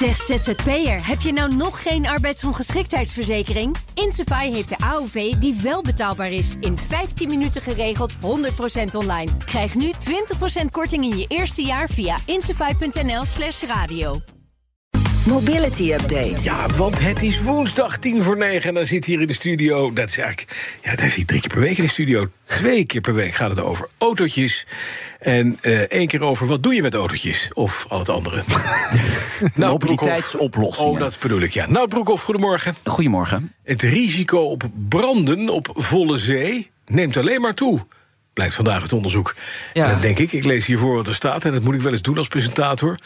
Zeg ZZP'er, heb je nou nog geen arbeidsongeschiktheidsverzekering? Insafai heeft de AOV die wel betaalbaar is. In 15 minuten geregeld, 100% online. Krijg nu 20% korting in je eerste jaar via insafai.nl slash radio. Mobility Update. Ja, want het is woensdag tien voor negen en dan zit hier in de studio... dat is eigenlijk, ja, daar zit drie keer per week in de studio. Twee keer per week gaat het over autootjes. En uh, één keer over wat doe je met autootjes? Of al het andere. nou, Mobiliteitsoplossingen. Oh, dat bedoel ik, ja. Nou, Broekhoff, goedemorgen. Goedemorgen. Het risico op branden op volle zee neemt alleen maar toe blijkt vandaag het onderzoek. Ja. En dan denk ik, ik lees hiervoor wat er staat... en dat moet ik wel eens doen als presentator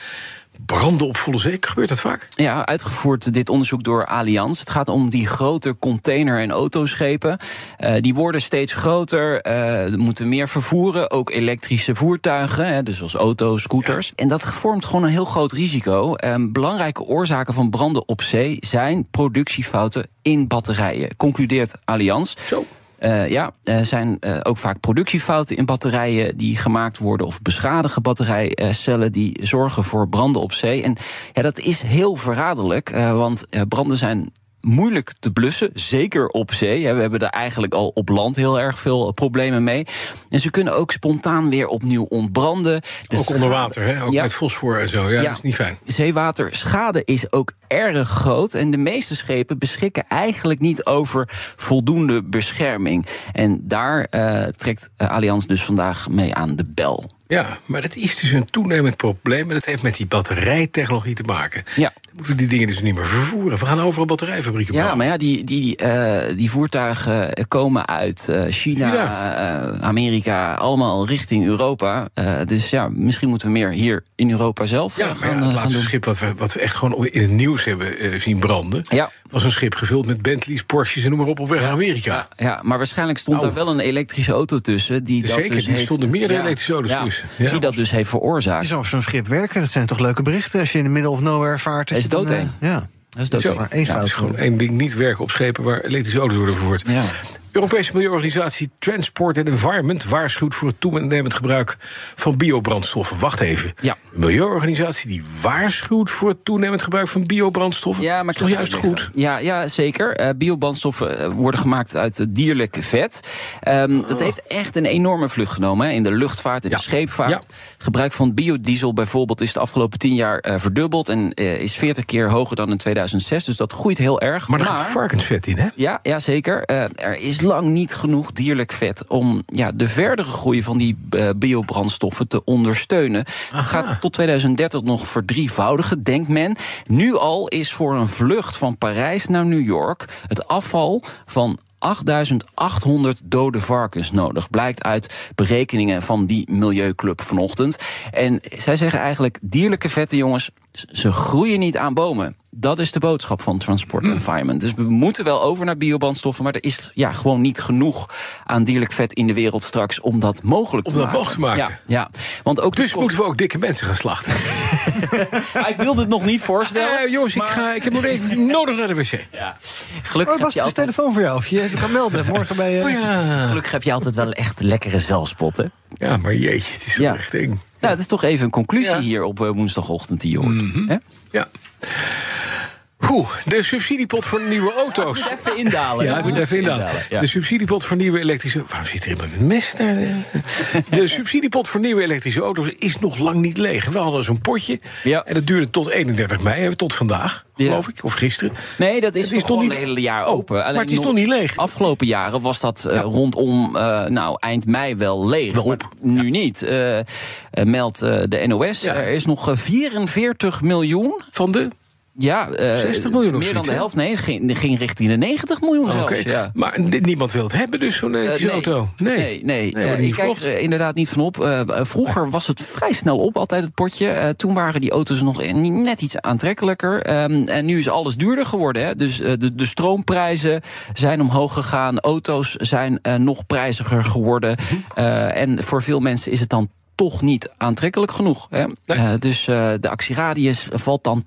branden op volle zee. Gebeurt dat vaak? Ja, uitgevoerd dit onderzoek door Allianz. Het gaat om die grote container- en autoschepen. Uh, die worden steeds groter, uh, moeten meer vervoeren. Ook elektrische voertuigen, hè, dus als auto's, scooters. En dat vormt gewoon een heel groot risico. Um, belangrijke oorzaken van branden op zee zijn productiefouten in batterijen. Concludeert Allianz. Zo. Uh, ja, er zijn uh, ook vaak productiefouten in batterijen die gemaakt worden of beschadigen batterijcellen die zorgen voor branden op zee. En ja, dat is heel verraderlijk, uh, want branden zijn moeilijk te blussen, zeker op zee. We hebben daar eigenlijk al op land heel erg veel problemen mee. En ze kunnen ook spontaan weer opnieuw ontbranden. De ook onder water, hè? ook ja. met fosfor en zo. Ja, ja, dat is niet fijn. Zeewaterschade is ook erg groot. En de meeste schepen beschikken eigenlijk niet over voldoende bescherming. En daar uh, trekt Allianz dus vandaag mee aan de bel. Ja, maar dat is dus een toenemend probleem. En dat heeft met die batterijtechnologie te maken. Ja. Moeten die dingen dus niet meer vervoeren. We gaan overal batterijfabrieken bouwen. Ja, maar ja, die, die, uh, die voertuigen komen uit uh, China, China. Uh, Amerika, allemaal richting Europa. dus ja, misschien moeten we meer hier in Europa zelf ja, gaan, ja, het laatste schip wat we, wat we echt gewoon in het nieuws hebben zien branden... Ja. Was een schip gevuld met Bentleys, Porsches en noem maar op op weg naar Amerika. Ja, ja, maar waarschijnlijk stond Nou. daar wel een elektrische auto tussen. Die Zeker, dat dus die heeft, stonden meerdere ja, elektrische auto's ja, tussen. Die dat dus heeft Je veroorzaakt. zou op zo'n schip werken. Dat zijn toch leuke berichten als je in de middle of nowhere vaart. dat Is doodeng. eh, ja. Dat is dood. Maar één Ja, fout het is gewoon één ding niet werken op schepen waar elektrische auto's worden vervoerd. Ja. Europese milieuorganisatie Transport and Environment waarschuwt voor het toenemend gebruik van biobrandstoffen. Wacht even. Ja. Een milieuorganisatie die waarschuwt voor het toenemend gebruik van biobrandstoffen. Ja, maar is toch juist goed? Ja, ja zeker. Uh, biobrandstoffen uh, worden gemaakt uit dierlijk vet. Um, dat heeft echt een enorme vlucht genomen hè, in de luchtvaart en Ja. de scheepvaart. Ja. Gebruik van biodiesel bijvoorbeeld is de afgelopen tien jaar uh, verdubbeld en uh, is 40 keer hoger dan in 2006. Dus dat groeit heel erg. Maar er gaat varkensvet in, hè? Ja, ja zeker. Er is lang niet genoeg dierlijk vet om ja, de verdere groei van die uh, biobrandstoffen te ondersteunen. Aha. Het gaat tot 2030 nog verdrievoudigen, denkt men. Nu al is voor een vlucht van Parijs naar New York het afval van 8800 dode varkens nodig. Blijkt uit berekeningen van die Milieuclub vanochtend. En zij zeggen eigenlijk: dierlijke vetten, jongens, ze groeien niet aan bomen. Dat is de boodschap van Transport Environment. Dus we moeten wel over naar biobrandstoffen, maar er is ja, gewoon niet genoeg aan dierlijk vet in de wereld straks om dat mogelijk Om te dat maken. mogelijk te maken. Ja, ja. Want ook Dus moeten we ook dikke mensen gaan slachten. Ik wilde het nog niet voorstellen. Eh, jongens, ik, ga, ik heb nog even nodig naar de wc. Ja. Oh, Gelukkig, heb Bas, je het is altijd, telefoon voor jou. Of je even kan melden. Morgen bij... eh, Oh ja. gelukkig heb je altijd wel echt lekkere zelfspot, hè? ja, maar jeetje, het is Ja. wel echt eng. Nou, het is toch even een conclusie Ja. hier op eh, woensdagochtend die je hoort. Hè? Ja. De subsidiepot voor nieuwe auto's. Even indalen. Ja, ik moet even indalen. Ja. De subsidiepot voor nieuwe elektrische... Waarom zit er iemand met een mes daar? De subsidiepot voor nieuwe elektrische auto's is nog lang niet leeg. We hadden zo'n potje. Ja. En dat duurde tot 31 mei, tot vandaag, Ja. geloof ik. Of gisteren. Nee, dat is, Het is nog niet het hele jaar open. maar het is nog niet leeg. Afgelopen jaren was dat eh, rondom eh, nou, eind mei wel leeg. Wel nu niet. Eh, meldt de NOS. Ja. Er is nog eh, 44 miljoen. Van de... Ja, eh, 60 miljoen of Meer dan de helft. Nee, ging, ging richting de 90 miljoen zelfs. Ja. Maar niemand wil het hebben dus, zo'n elektrische Eh, nee. auto. Nee. Nee, nee. Eh, niet ik kijk er inderdaad niet van op. Vroeger was het vrij snel op, altijd het potje. Toen waren die auto's nog net iets aantrekkelijker. Ehm, en nu is alles duurder geworden. Hè. Dus de, de stroomprijzen zijn omhoog gegaan. Auto's zijn nog prijziger geworden. En voor veel mensen is het dan toch niet aantrekkelijk genoeg. Hè. Nee. Dus de actieradius valt dan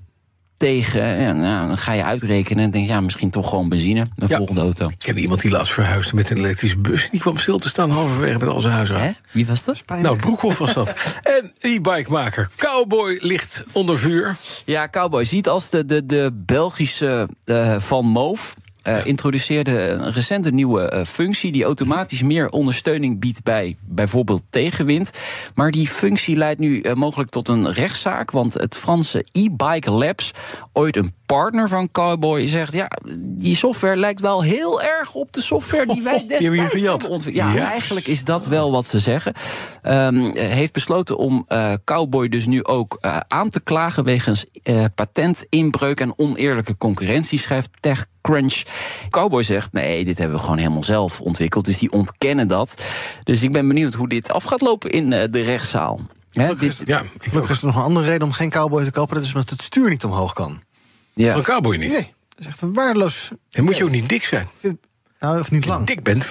tegen. En nou, dan ga je uitrekenen en denk ja, misschien toch gewoon benzine. Een Ja. volgende auto. Ik ken iemand die laatst verhuisde met een elektrische bus. Die kwam stil te staan halverwege met al zijn? Wie was dat? Nou, Broekhoff was dat. en e-bikemaker Cowboy ligt onder vuur. Ja, Cowboy ziet als de, de, de Belgische eh, Van Moof. Eh, introduceerde een recente nieuwe eh, functie die automatisch meer ondersteuning biedt bij bijvoorbeeld tegenwind. Maar die functie leidt nu eh, mogelijk tot een rechtszaak, want het Franse e-bike labs, ooit een partner van Cowboy, zegt ja, die software lijkt wel heel erg op de software die wij jullie destijds gejat. hebben ontwikkeld. Ja, eigenlijk is dat wel wat ze zeggen. Ehm, heeft besloten om Cowboy dus nu ook aan te klagen wegens patentinbreuk en oneerlijke concurrentie, schrijft TechCrunch. Cowboy zegt: nee, dit hebben we gewoon helemaal zelf ontwikkeld. Dus die ontkennen dat. Dus ik ben benieuwd hoe dit af gaat lopen in eh, de rechtszaal. Hè, dit, Ja, ik Gelukkig is er nog een andere reden om geen cowboy te kopen. Dat is omdat het stuur niet omhoog kan. ja. Van Cowboy niet. Nee, dat is echt een waardeloos... Dan moet je ook niet dik zijn. Nou, of niet lang. Dik bent,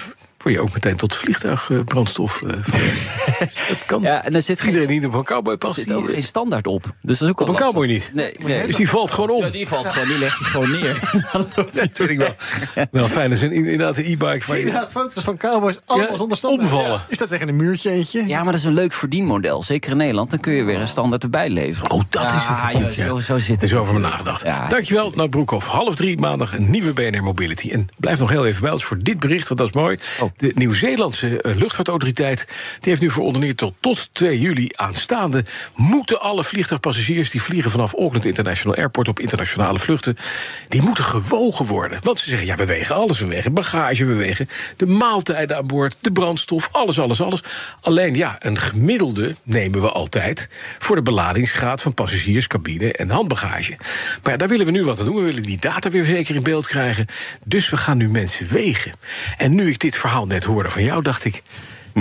je ook meteen tot vliegtuigbrandstof. eh, dat kan. Ja, en er zit geen, Iedereen die op een cowboy er past, zit die, ook geen standaard op. Dus dat is ook op een lastig. cowboy niet. Nee, nee. Dus die valt gewoon om. Ja, die valt gewoon, die leg je gewoon neer. Dat vind ik wel, wel fijn. Dat zijn inderdaad de e-bikes Zie inderdaad foto's van cowboys allemaal Ja, zonder standaard. omvallen. Is dat tegen een muurtje eentje? Ja, maar dat is een leuk verdienmodel. Zeker in Nederland. Dan kun je weer een standaard erbij leveren. Oh, dat is het. Ja, joh, zo, zo zit Er is het over me natuurlijk. nagedacht. Ja. Dankjewel, Nout Broekhoff. Half drie maandag een nieuwe BNR Mobility. En blijf nog heel even bij ons voor dit bericht, want dat is mooi. Oh. De Nieuw-Zeelandse eh, luchtvaartautoriteit... die heeft nu verordeneerd tot tot 2 juli aanstaande... moeten alle vliegtuigpassagiers die vliegen vanaf Auckland International Airport... op internationale vluchten, die moeten gewogen worden. Want ze zeggen, ja, we wegen alles. We wegen bagage, we wegen de maaltijden aan boord... de brandstof, alles, alles, alles. Alleen, ja, een gemiddelde nemen we altijd... voor de beladingsgraad van passagiers, cabine en handbagage. Maar ja, daar willen we nu wat aan doen. We willen die data weer zeker in beeld krijgen. Dus we gaan nu mensen wegen. En nu ik dit verhaal net hoorde van jou, dacht ik...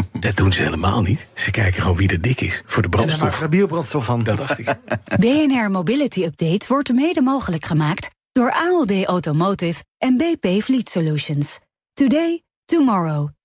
Dat doen ze helemaal niet. Ze kijken gewoon wie er dik is voor de En daar maken brandstof. biobrandstof van. Dat dacht ik. BNR Mobility Update wordt mede mogelijk gemaakt door ALD Automotive en BP Fleet Solutions. Today, tomorrow,